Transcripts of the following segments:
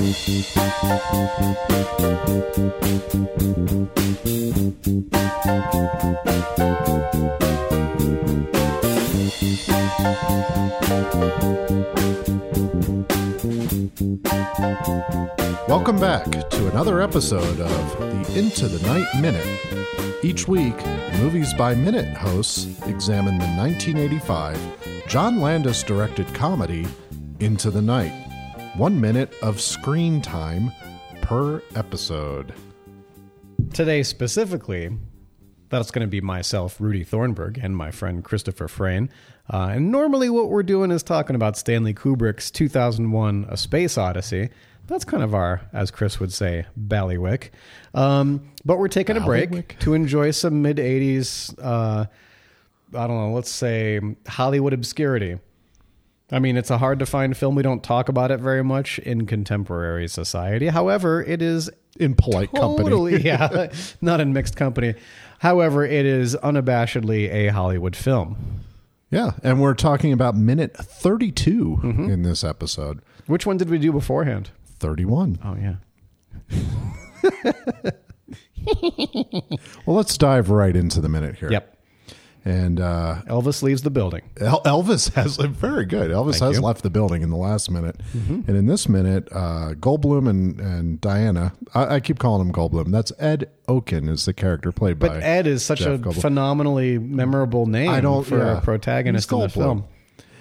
Welcome back to another episode of the Into the Night Minute. Each week, Movies by Minute hosts examine the 1985 John Landis directed comedy Into the Night. One minute of screen time per episode. Today, specifically, that's going to be myself, Rudy Thornburg, and my friend Christopher Frayne. Uh, and normally, what we're doing is talking about Stanley Kubrick's 2001 A Space Odyssey. That's kind of our, as Chris would say, ballywick. Um, but we're taking a break to enjoy some mid 80s, uh, I don't know, let's say Hollywood obscurity. I mean, it's a hard to find film. We don't talk about it very much in contemporary society. However, it is In polite company. Totally, yeah. Not in mixed company. However, it is unabashedly a Hollywood film. Yeah, and we're talking about minute 32 Mm-hmm. in this episode. Which one did we do beforehand? 31. Oh, yeah. Well, let's dive right into the minute here. Yep. And uh, Elvis leaves the building. El- Elvis has very good. Elvis Thank has you. left the building in the last minute, and in this minute, uh, Goldblum and and Diana. I, I keep calling him Goldblum. That's Ed Okin is the character played But by But Ed is such Jeff a Goldblum. phenomenally memorable name I don't- for yeah. a protagonist in the film.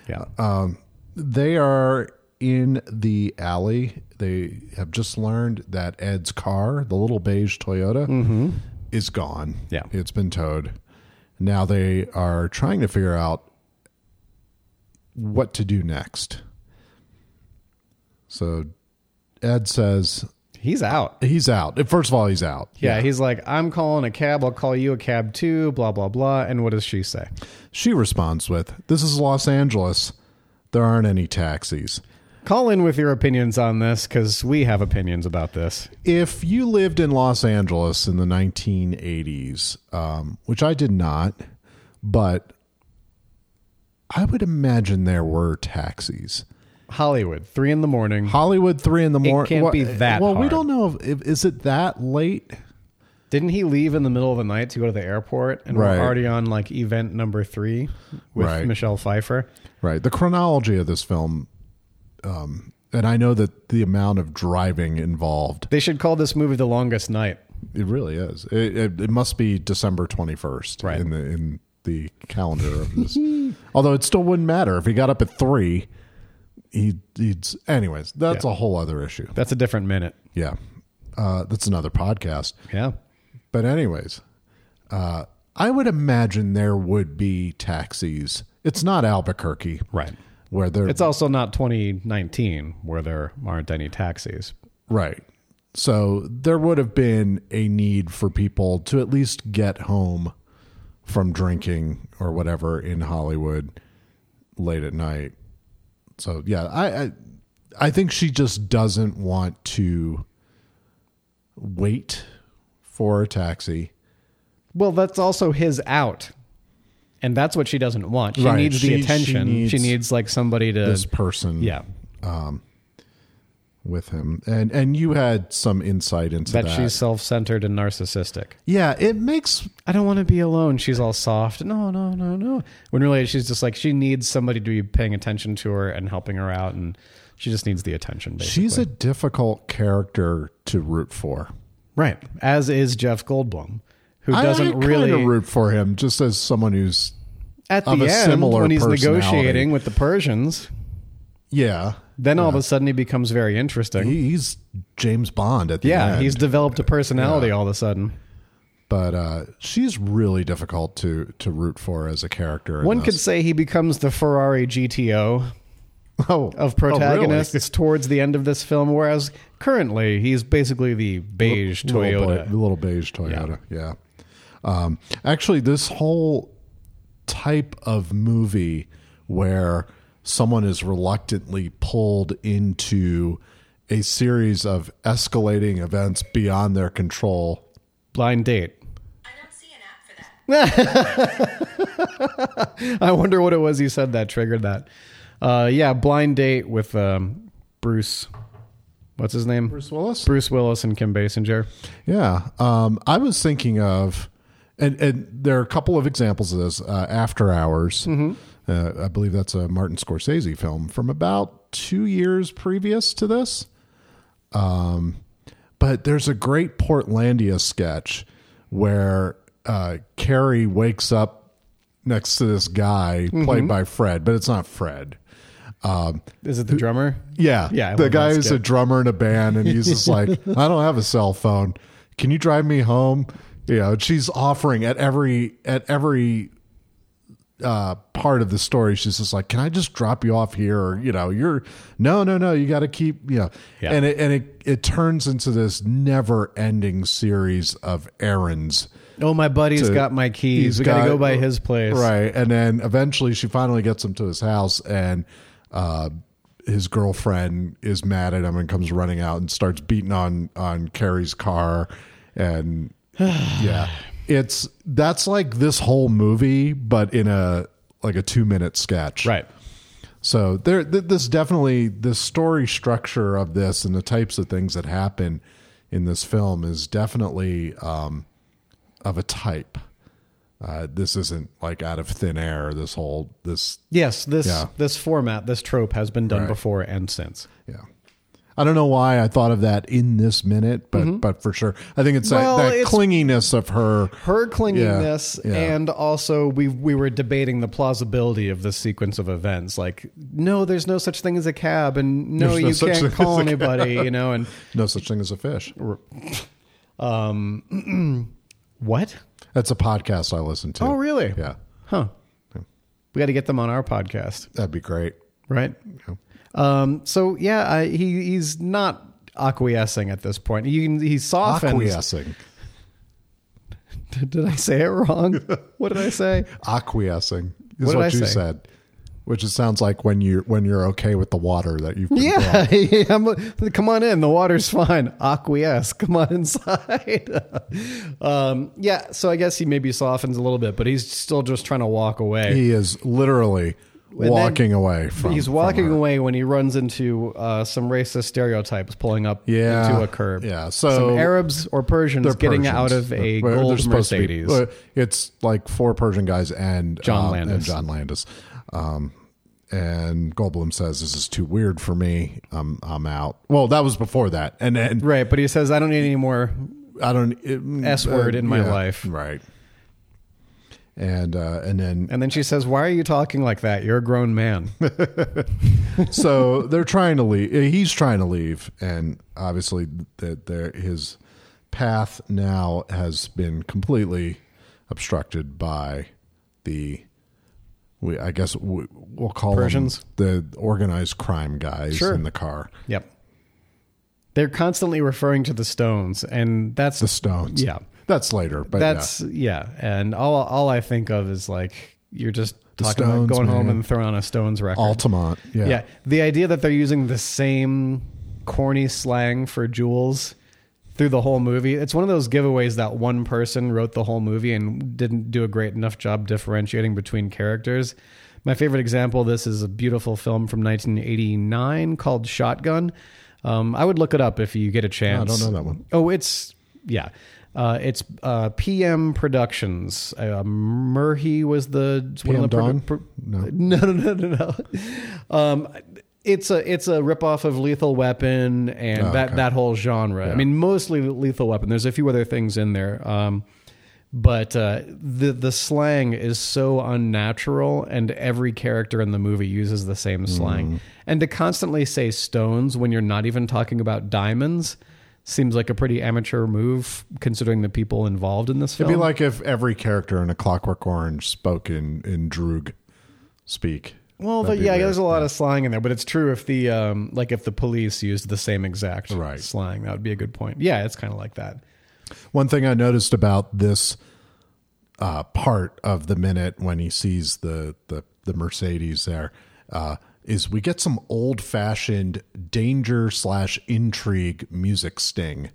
Yeah. Um, they are in the alley. They have just learned that Ed's car, the little beige Toyota, is gone. Mm-hmm. Yeah. it's been towed. Now they are trying to figure out what to do next. So Ed says He's out. he's out. First of all, he's out. Yeah, he's like, I'm calling a cab. I'll call you a cab too, blah, blah, blah. And what does she say? She responds with, This is Los Angeles. There aren't any taxis. Call in with your opinions on this because we have opinions about this. If you lived in Los Angeles in the 1980s, um, which I did not, but I would imagine there were taxis. Hollywood, three in the morning. Hollywood, three in the morning. can't be that Well, we don't know if, if is it that late. Didn't he leave in the middle of the night to go to the airport? And Right. we're already on like event number three with Right. Michelle Pfeiffer. Right. The chronology of this film, um, and I know that the amount of driving involved, They should call this movie The Longest Night. it really is. It, it, it must be December 21st Right. in the in the calendar of this. Although it still wouldn't matter if he got up at three. He he'd anyways. That's Yeah. a whole other issue. That's a different minute. Yeah, uh, that's another podcast. Yeah. But anyways, uh, I would imagine there would be taxis. It's not Albuquerque, Right. Where there It's also not 2019 where there aren't any taxis. Right. So there would have been a need for people to at least get home from drinking or whatever in Hollywood late at night. So yeah, I I, I think she just doesn't want to wait for a taxi. Well, that's also his out. And that's what she doesn't want. She Right. needs She- the she attention. She needs, needs like somebody to This person Yeah. Um, with him. And and you had some insight into That that. she's self-centered and narcissistic. yeah, it makes I don't want to be alone. She's all soft. No, no, no, no. When really she's just like she needs somebody to be paying attention to her and helping her out, and she just needs the attention. Basically. she's a difficult character to root for. right, as is Jeff Goldblum, who doesn't I really root for him just as someone who's at the end when he's negotiating with the Persians. yeah. Then all of a sudden he becomes very interesting. He, he's James Bond at the yeah, end. Yeah, he's developed a personality all of a sudden. but uh, she's really difficult to to root for as a character. One could say he becomes the Ferrari GTO oh, of oh, protagonists really? towards the end of this film, whereas currently he's basically the beige Little Toyota. the little beige Toyota. Yeah. Um, actually, this whole type of movie where someone is reluctantly pulled into a series of escalating events beyond their control. Blind date. I don't see an app for that. I wonder what it was you said that triggered that. Uh, yeah, blind date with um, Bruce. what's his name? Bruce Willis. Bruce Willis and Kim Basinger. Yeah, um, I was thinking of, and and there are a couple of examples of this. Uh, After Hours, uh, I believe that's a Martin Scorsese film from about two years previous to this. Um, but there's a great Portlandia sketch where uh, Carrie wakes up next to this guy played by Fred, but it's not Fred. Is it the drummer? Yeah. Yeah, I The guy who's a drummer in a band and he's just like, I don't have a cell phone. Can you drive me home? You know, she's offering at every at every uh part of the story, she's just like, Can I just drop you off here? Or, you know, you're no, no, no, you gotta keep you know Yeah. and it and it it turns into this never ending series of errands. Oh, my buddy's to- got my keys. We got to go by his place. Right. And then eventually she finally gets him to his house and uh his girlfriend is mad at him and comes running out and starts beating on on Carrie's car and yeah. It's that's like this whole movie but in a like a 2 minute sketch. Right. So there, th- this definitely the story structure of this and the types of things that happen in this film is definitely um, of a type. Uh, this isn't like out of thin air. This whole this Yes, this Yeah. this format, this trope has been done Right. before and since. yeah. I don't know why I thought of that in this minute, but but for sure, I think it's Mm-hmm. Well, that, that it's- clinginess of her. Her clinginess, Yeah, yeah. and also we we were debating the plausibility of this sequence of events. Like, no, there's no such thing as a cab, and no, There's you can't call anybody, you know. And No such thing as a fish. Um, what? That's a podcast I listen to. Oh, really? Yeah, Huh? We got to get them on our podcast, that'd be great. right? Um. So yeah, I, he he's not acquiescing at this point. He he softens. Acquiescing, Did I say it wrong? what did I say? acquiescing is What what, did you say? said. Which it sounds like when you when you're okay with the water that you've Yeah. Come on in. The water's fine. Acquiesce. Come on inside. um, yeah, so I guess he maybe softens a little bit, but he's still just trying to walk away. He is literally walking away from. he's walking her. away when he runs into uh, some racist stereotypes pulling up Yeah, into a curb. yeah, so- some Arabs or Persians They're getting Persians. out of a They're- they're gold be- Mercedes. uh, it's like four Persian guys and John um, Landis. and John Landis. Um, and Goldblum says, "This is too weird for me. I'm I'm out." Well, that was before that, and then right, but he says, "I don't need any more." I don't it, S word in my yeah, life. right? And uh, and then And then she says, "Why are you talking like that? You're a grown man." so they're trying to leave. He's trying to leave, and obviously, that there his path now has been completely obstructed by the. We, I guess we, we'll call Persians? them the organized crime guys Sure. in the car. Yep. They're constantly referring to the Stones, and that's The Stones. Yeah. That's later, but that's yeah. And all all I think of is like you're just The talking about Stones, going home and throwing on a Stones record. Altamont. Yeah, yeah. the idea that they're using the same corny slang for jewels through the whole movie. It's one of those giveaways that one person wrote the whole movie and didn't do a great enough job differentiating between characters. My favorite example of this is a beautiful film from 1989 called Shotgun. Um, I would look it up if you get a chance. I don't know that one. Oh, it's yeah. Uh, it's uh, PM Productions. Uh, Murray was the one of the Dawn? pro- No. no, no, no, no, no. Um, it's a it's a ripoff of Lethal Weapon and Oh, that okay. that whole genre. I mean, mostly Lethal Weapon. There's a few other things in there, um, but uh, the the slang is so unnatural, and every character in the movie uses the same slang. Mm-hmm. And to constantly say stones when you're not even talking about diamonds seems like a pretty amateur move, considering the people involved in this film. It'd be like if every character in A Clockwork Orange spoke in in Droog speak. Well, That'd but yeah, weird. there's a lot of slang in there, but it's true if the um, like if the police used the same exact Right. slang, that would be a good point. Yeah, it's kind of like that. One thing I noticed about this uh, part of the minute when he sees the the, the Mercedes there uh, is we get some old fashioned danger slash intrigue music sting.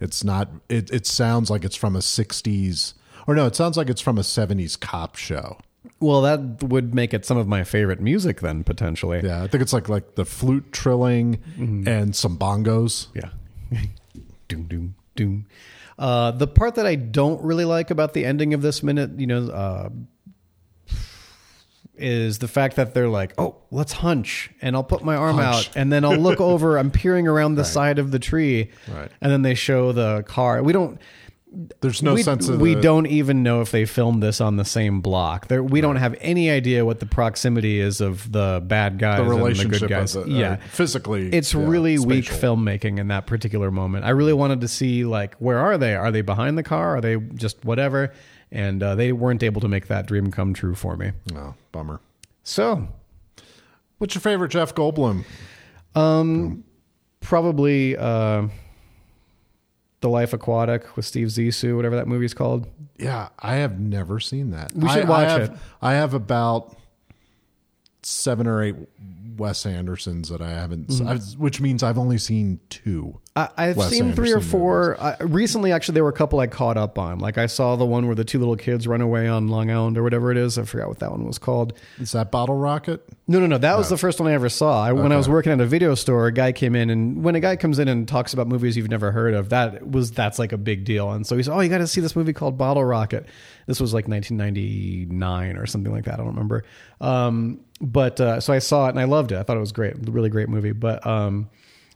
It's not. It it sounds like it's from a '60s or no, it sounds like it's from a '70s cop show. Well, that would make it some of my favorite music then potentially. Yeah, I think it's like like the flute trilling Mm-hmm. and some bongos. Yeah. doom doom doom. Uh, the part that I don't really like about the ending of this minute, you know, uh, is the fact that they're like, "Oh, let's hunch," and I'll put my arm Hunch. out, and then I'll look over. I'm peering around the side of the tree, Right. and then they show the car. We don't. There's no we, sense of we the- don't even know if they filmed this on the same block. There, we don't have any idea what the proximity is of the bad guys the and the relationship good guys. the, yeah, uh, physically. it's yeah, really weak filmmaking in that particular moment. I really wanted to see like where are they? Are they behind the car? Are they just whatever? And uh, they weren't able to make that dream come true for me. Oh, bummer. So What's your favorite Jeff Goldblum? probably uh, the Life Aquatic with Steve Zissou, whatever that movie's called. Yeah, I have never seen that. We should I, watch I have, it. I have about seven or eight Wes Andersons that I haven't, Mm-hmm. I've, which means I've only seen two. I, I've Wes seen three or four. I, recently, actually, there were a couple I caught up on. Like I saw the one where the two little kids run away on Long Island or whatever it is. I forgot what that one was called. Is that Bottle Rocket? No, no, no. That was the first one I ever saw. I, When I was working at a video store, a guy came in, and when a guy comes in and talks about movies you've never heard of, that was that's like a big deal. And so he said, "Oh, you got to see this movie called Bottle Rocket." This was like 1999 or something like that. I don't remember. Um, but uh, so I saw it and I loved it. I thought it was great, really great movie. But um,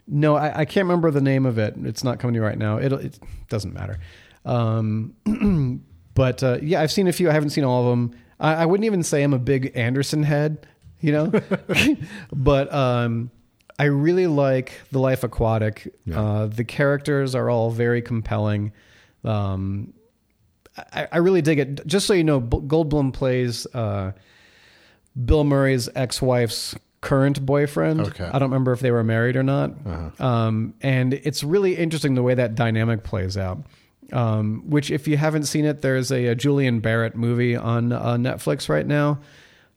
no, I, I can't remember the name of it. It's not coming to me right now. It, it doesn't matter. Um, but uh, yeah, I've seen a few. I haven't seen all of them. I, I wouldn't even say I'm a big Anderson head, you know, but um, I really like The Life Aquatic. Uh, the characters are all very compelling. Um, I, I really dig it. Just so you know, Goldblum plays uh, Bill Murray's ex-wife's current boyfriend. Okay. I don't remember if they were married or not. Um, and it's really interesting the way that dynamic plays out. Um, which, if you haven't seen it, there's a, a Julian Barrett movie on uh, Netflix right now,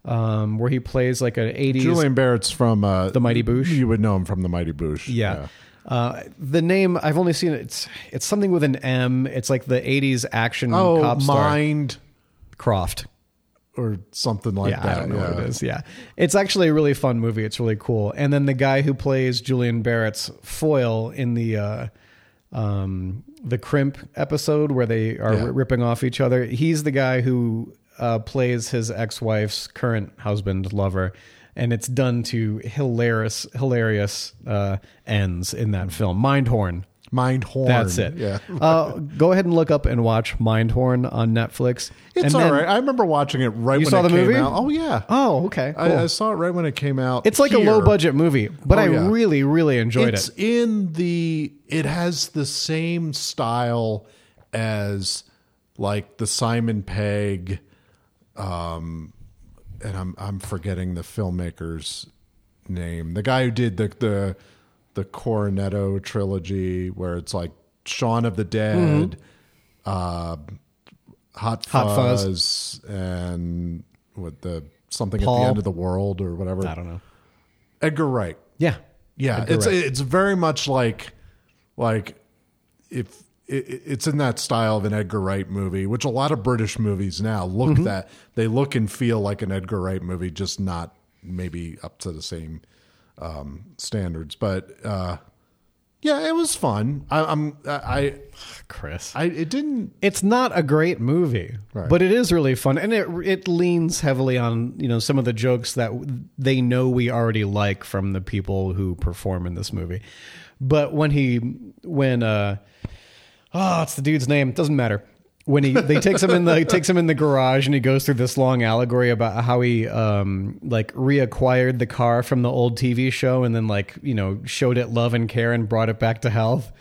um, where he plays like an '80s Julian Barrett's from uh, The Mighty Boosh? You would know him from the Mighty Boosh. Yeah. Uh, the name I've only seen it. It's it's something with an M. It's like the '80s action Oh, cop star Mind Croft. or something like yeah, that. I don't know yeah. what it is. Yeah, it's actually a really fun movie. It's really cool. And then the guy who plays Julian Barrett's foil in the uh, um, the Crimp episode where they are Yeah. ri- ripping off each other, he's the guy who uh, plays his ex wife's current husband, lover. And it's done to hilarious, hilarious uh, ends in that film. Mindhorn. Mind Horn. That's it. Yeah. uh, go ahead and look up and watch Mindhorn on Netflix. It's all right. I remember watching it right You when saw it the came movie? out. Oh yeah. Oh, okay. Cool. I, I saw it right when it came out. It's like a low budget movie, but Oh, I yeah. really, really enjoyed it's it. It's in the it has the same style as like the Simon Pegg um and I'm I'm forgetting the filmmaker's name. The guy who did the the the Cornetto trilogy where it's like Shaun of the Dead, uh Hot Fuzz, Mm-hmm. Hot Fuzz. and what the something at the end of the world or whatever. I don't know. Edgar Wright. Yeah. Yeah, Edgar it's Wright. it's very much like like if it, it's in that style of an Edgar Wright movie, which a lot of British movies now look Mm-hmm. that they look and feel like an Edgar Wright movie, just not maybe up to the same um, standards. But uh, yeah, it was fun. I, I'm I Chris. I it didn't It's not a great movie, Right. but it is really fun, and it it leans heavily on you know some of the jokes that they know we already like from the people who perform in this movie. But when he when uh oh it's the dude's name doesn't matter when he they takes him in the takes him in the garage and he goes through this long allegory about how he um like reacquired the car from the old TV show and then like you know showed it love and care and brought it back to health.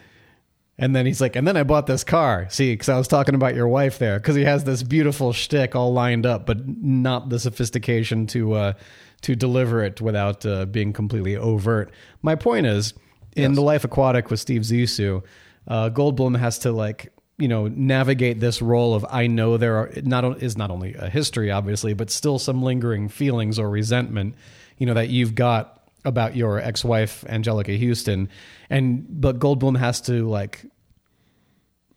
And then he's like, and then I bought this car. See, because I was talking about your wife there, because he has this beautiful shtick all lined up, but not the sophistication to uh, to deliver it without uh, being completely overt. My point is, in The Life Aquatic with Steve Zissou, uh, Goldblum has to like you know navigate this role of I know there are not is not only a history obviously, but still some lingering feelings or resentment, you know that you've got about your ex-wife Anjelica Huston, and but Goldblum has to like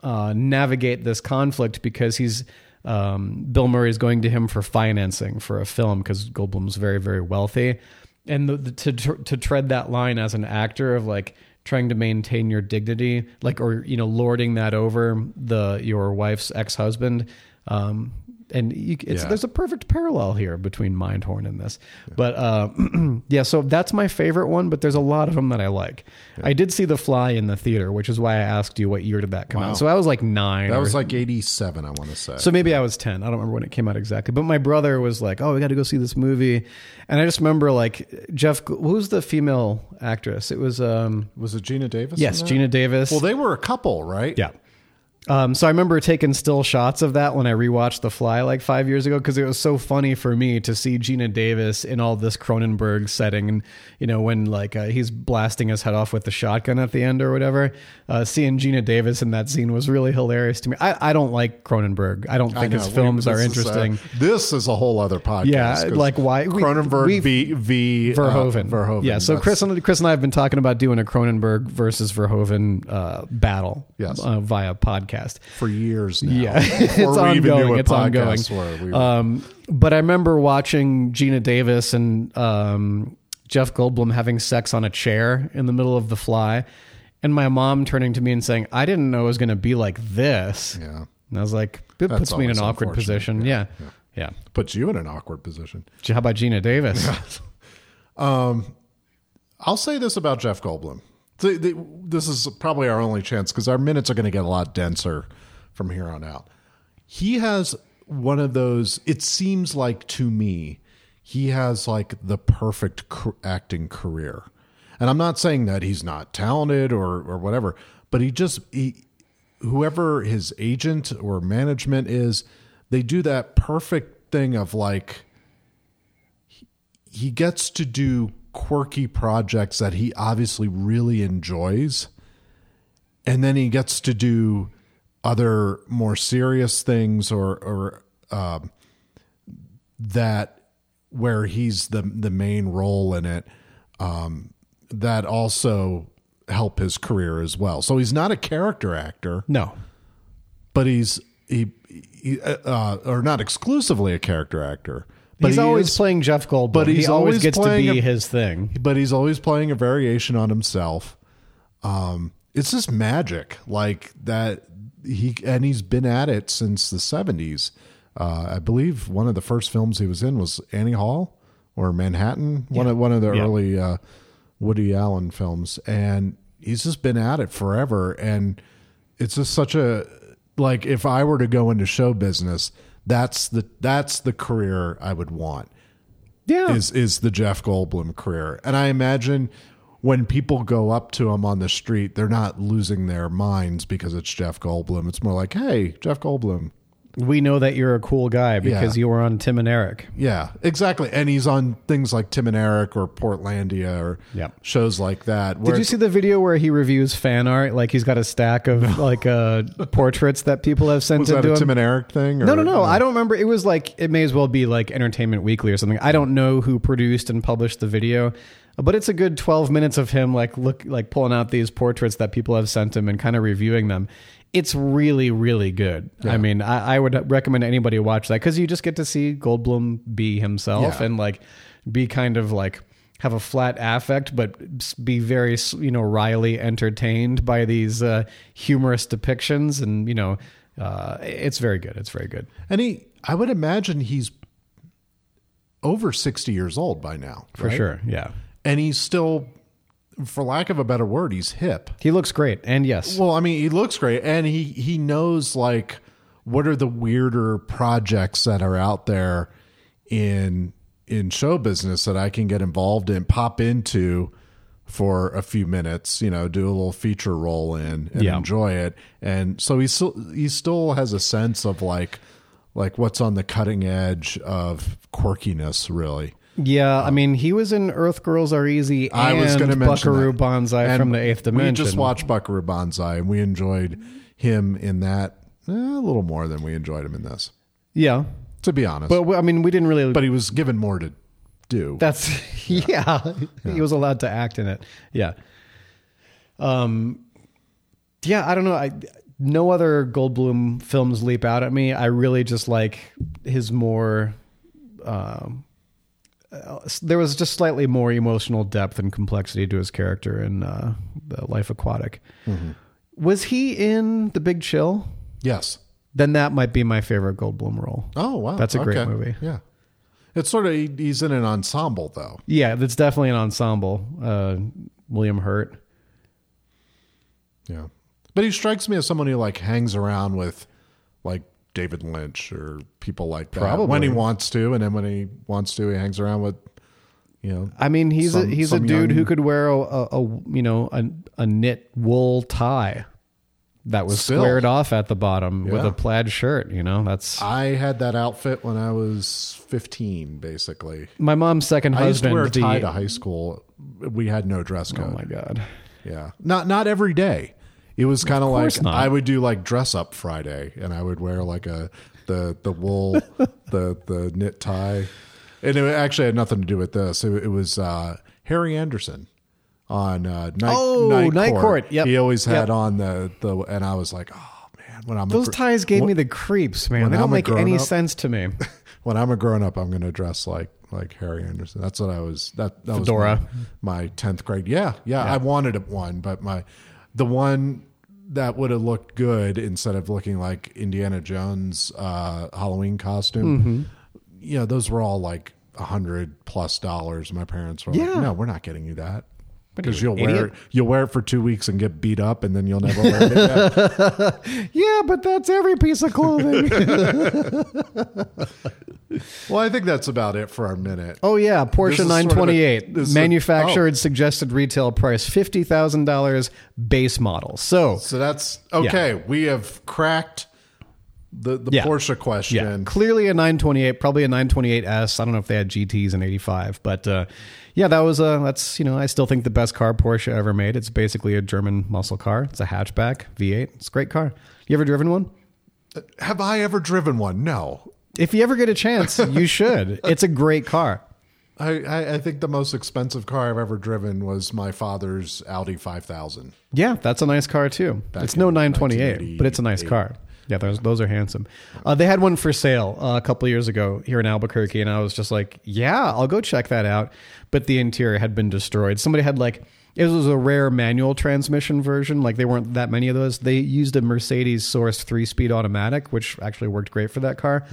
uh, navigate this conflict because he's um, Bill Murray is going to him for financing for a film because Goldblum's very very wealthy, and the, the, to to tread that line as an actor of like trying to maintain your dignity, like or you know lording that over the your wife's ex husband. Um, and you, it's, Yeah. there's a perfect parallel here between Mindhorn and this. But uh, yeah, so that's my favorite one. But there's a lot of them that I like. I did see The Fly in the theater, which is why I asked you what year did that come Wow. out. So I was like nine. That or- was like 87, I want to say. so maybe I was 10. I don't remember when it came out exactly. But my brother was like, oh, we got to go see this movie. And I just remember like Jeff, who's the female actress? It was, um, was it Geena Davis? yes. Geena Davis. Well, they were a couple, right? yeah. Um, so I remember taking still shots of that when I rewatched The Fly like five years ago because it was so funny for me to see Geena Davis in all this Cronenberg setting, and you know when like uh, he's blasting his head off with the shotgun at the end or whatever. Uh, seeing Geena Davis in that scene was really hilarious to me. I, I don't like Cronenberg. I don't think know. his films are is, uh, interesting. this is a whole other podcast. Yeah, like why- Cronenberg we've- v, v Verhoeven. Uh, Verhoeven. Yeah. So Chris and Chris and I have been talking about doing a Cronenberg versus Verhoeven uh, battle. Yes. Uh, via podcast. For years now. Yeah, it's ongoing. It's ongoing. we Um, but I remember watching Geena Davis and um, Jeff Goldblum having sex on a chair in the middle of The Fly, and my mom turning to me and saying, "I didn't know it was going to be like this." yeah. And I was like, "It That's puts me in an awkward position." Yeah. Yeah, yeah. Puts you in an awkward position. How about Geena Davis? um, I'll say this about Jeff Goldblum. The- This is probably our only chance because our minutes are going to get a lot denser from here on out. He has one of those, it seems like to me, he has like the perfect acting career. And I'm not saying that he's not talented or, or whatever, but he just, he, whoever his agent or management is, they do that perfect thing of like, he gets to do quirky projects that he obviously really enjoys. And then he gets to do other more serious things or or um, that where he's the the main role in it um, that also help his career as well. So he's not a character actor. No. but he's he, he uh, or not exclusively a character actor but he's he always is- playing Jeff Goldblum. but he's he always gets to be a- his thing. but he's always playing a variation on himself. Um, it's just magic, like that. He and he's been at it since the seventies. Uh, I believe one of the first films he was in was Annie Hall or Manhattan, one of one of the Yeah. early uh, Woody Allen films, and he's just been at it forever. And it's just such a like if I were to go into show business, that's the that's the career I would want Yeah. is is the Jeff Goldblum career. And I imagine when people go up to him on the street, they're not losing their minds because it's Jeff Goldblum. It's more like, "Hey, Jeff Goldblum." We know that you're a cool guy because Yeah. you were on Tim and Eric. Yeah, exactly. And he's on things like Tim and Eric or Portlandia or Yep. shows like that. Did you see the video where he reviews fan art? Like he's got a stack of like uh, portraits that people have sent was in that a him. Tim and Eric thing? Or, no, no, no. I don't remember. It was like it may as well be like Entertainment Weekly or something. I don't know who produced and published the video, but it's a good twelve minutes of him like look like pulling out these portraits that people have sent him and kind of reviewing them. It's really, really good. I mean, I, I would recommend anybody watch that because you just get to see Goldblum be himself Yeah. and like be kind of like have a flat affect, but be very you know wryly entertained by these uh, humorous depictions, and you know, uh, it's very good. It's very good. And he, I would imagine he's over sixty years old by now, For right? sure. Yeah. And he's still, for lack of a better word, he's hip. He looks great. And yes. Well, I mean, he looks great, and he he knows like what are the weirder projects that are out there in in show business that I can get involved in, pop into for a few minutes, you know, do a little feature role in and Yeah. enjoy it. And so he still he still has a sense of like like what's on the cutting edge of quirkiness, really. Yeah. I mean, he was in Earth Girls Are Easy and I was to mention Buckaroo that. Banzai And from the Eighth Dimension. We just watched Buckaroo Banzai, and we enjoyed him in that eh, a little more than we enjoyed him in this. Yeah. To be honest, But I mean, we didn't really. but he was given more to do. That's yeah. He was allowed to act in it. Yeah. Um. Yeah, I don't know. I no other Goldblum films leap out at me. I really just like his more. Um, uh, there was just slightly more emotional depth and complexity to his character in uh, the Life Aquatic. Was he in The Big Chill? Yes. Then that might be my favorite Goldblum role. Oh wow, That's a great Okay. movie. Yeah, it's sort of he's in an ensemble though. Yeah, that's definitely an ensemble. Uh, William Hurt. Yeah, but he strikes me as someone who like hangs around with like David Lynch or people like that Probably. when he wants to, and then when he wants to, he hangs around with you know. I mean, he's Some- a he's a dude young- who could wear a, a, a you know a, a knit wool tie that was Still. squared off at the bottom with a plaid shirt. You know, that's I had that outfit when I was fifteen, basically. my mom's second husband. I used to wear a tie the- to high school. We had no dress oh code. oh my god. Yeah, not not every day. It was kind of like not. I would do like dress up Friday, and I would wear like a the the wool the the knit tie, and it actually had nothing to do with this. It, it was uh, Harry Anderson on uh, night, Oh, night, Night court. Court. Yep. He always had Yep. on the the, and I was like, oh man, when I'm Those gr- ties gave me the creeps, man. They don't I'm make any grown-up- sense to me. when I'm a grown up, I'm going to dress like like Harry Anderson. That's what I was. That that Fedora. was my tenth grade. Yeah, yeah, I wanted one, but my the one that would have looked good instead of looking like Indiana Jones uh, Halloween costume. Mm-hmm. You know, those were all like a hundred plus dollars. My parents were Yeah. like, "No, we're not getting you that." Because you, you'll an wear idiot? you'll wear it for two weeks and get beat up, and then you'll never wear it again. Yeah, but that's every piece of clothing. well, I think that's about it for our minute. oh yeah, Porsche is sort of a- 928, this a- manufactured suggested retail price fifty thousand dollars, base model. So So that's okay. We have cracked the the Yeah. Porsche Yeah, question. clearly a 928, probably a 928s. I don't know if they had GTs in 85, but uh, yeah, that was a that's you know I still think the best car Porsche ever made. It's basically a German muscle car. It's a hatchback V8. It's a great car. You ever driven one? Have I ever driven one? No. If you ever get a chance, you should. It's a great car. I, I, think the most expensive car I've ever driven was my father's Audi 5000. Yeah, that's a nice car too. it's no 928, but it's a nice car. Yeah, those those are handsome. Uh, they had one for sale uh, a couple years ago here in Albuquerque, and I was just like, "Yeah, I'll go check that out." But the interior had been destroyed. Somebody had like it was a rare manual transmission version. Like they weren't that many of those. They used a Mercedes sourced three speed automatic, which actually worked great for that car.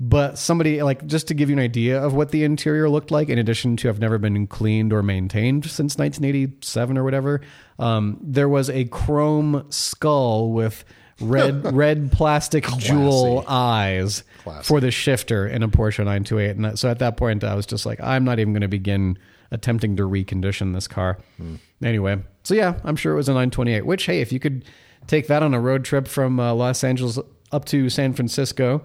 But somebody like just to give you an idea of what the interior looked like, in addition to have never been cleaned or maintained since 1987 or whatever, um, there was a chrome skull with red red plastic jewel eyes Classic. for the shifter in a Porsche 928. And so at that point, I was just like, I'm not even going to begin attempting to recondition this car. Anyway, so yeah, I'm sure it was a 928. Which hey, if you could take that on a road trip from uh, Los Angeles up to San Francisco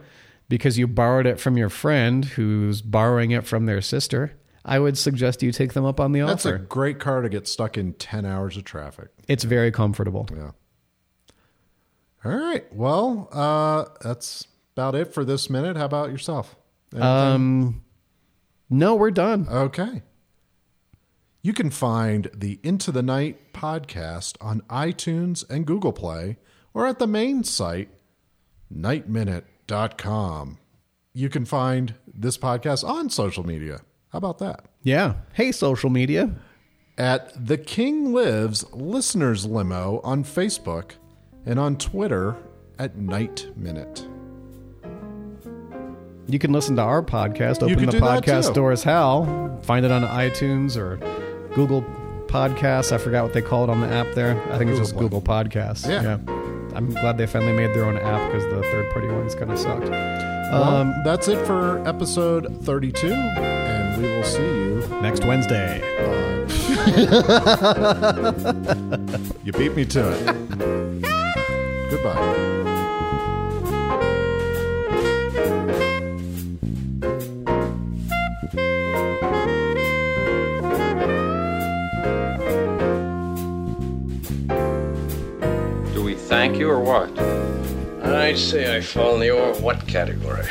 because you borrowed it from your friend who's borrowing it from their sister, I would suggest you take them up on the offer. That's a great car to get stuck in 10 hours of traffic. it's very comfortable. Yeah. All right. Well, uh, that's about it for this minute. How about yourself? Um, no, we're done. Okay. You can find the Into the Night podcast on iTunes and Google Play or at the main site, nightminute.com. You can find this podcast on social media. How about that? Yeah. Hey, social media. At The King Lives Listeners Limo on Facebook and on Twitter at Night Minute. You can listen to our podcast. Open the podcast store as hell. Find it on iTunes or Google Podcasts. I forgot what they call it on the app there. I think it's just Google Google Podcasts. Yeah. I'm glad they finally made their own app because the third party ones kind of sucked. Well, Um, that's it for episode 32, and we will see you next Wednesday. You beat me to it. Goodbye. Or what? I'd say I fall in the or what category.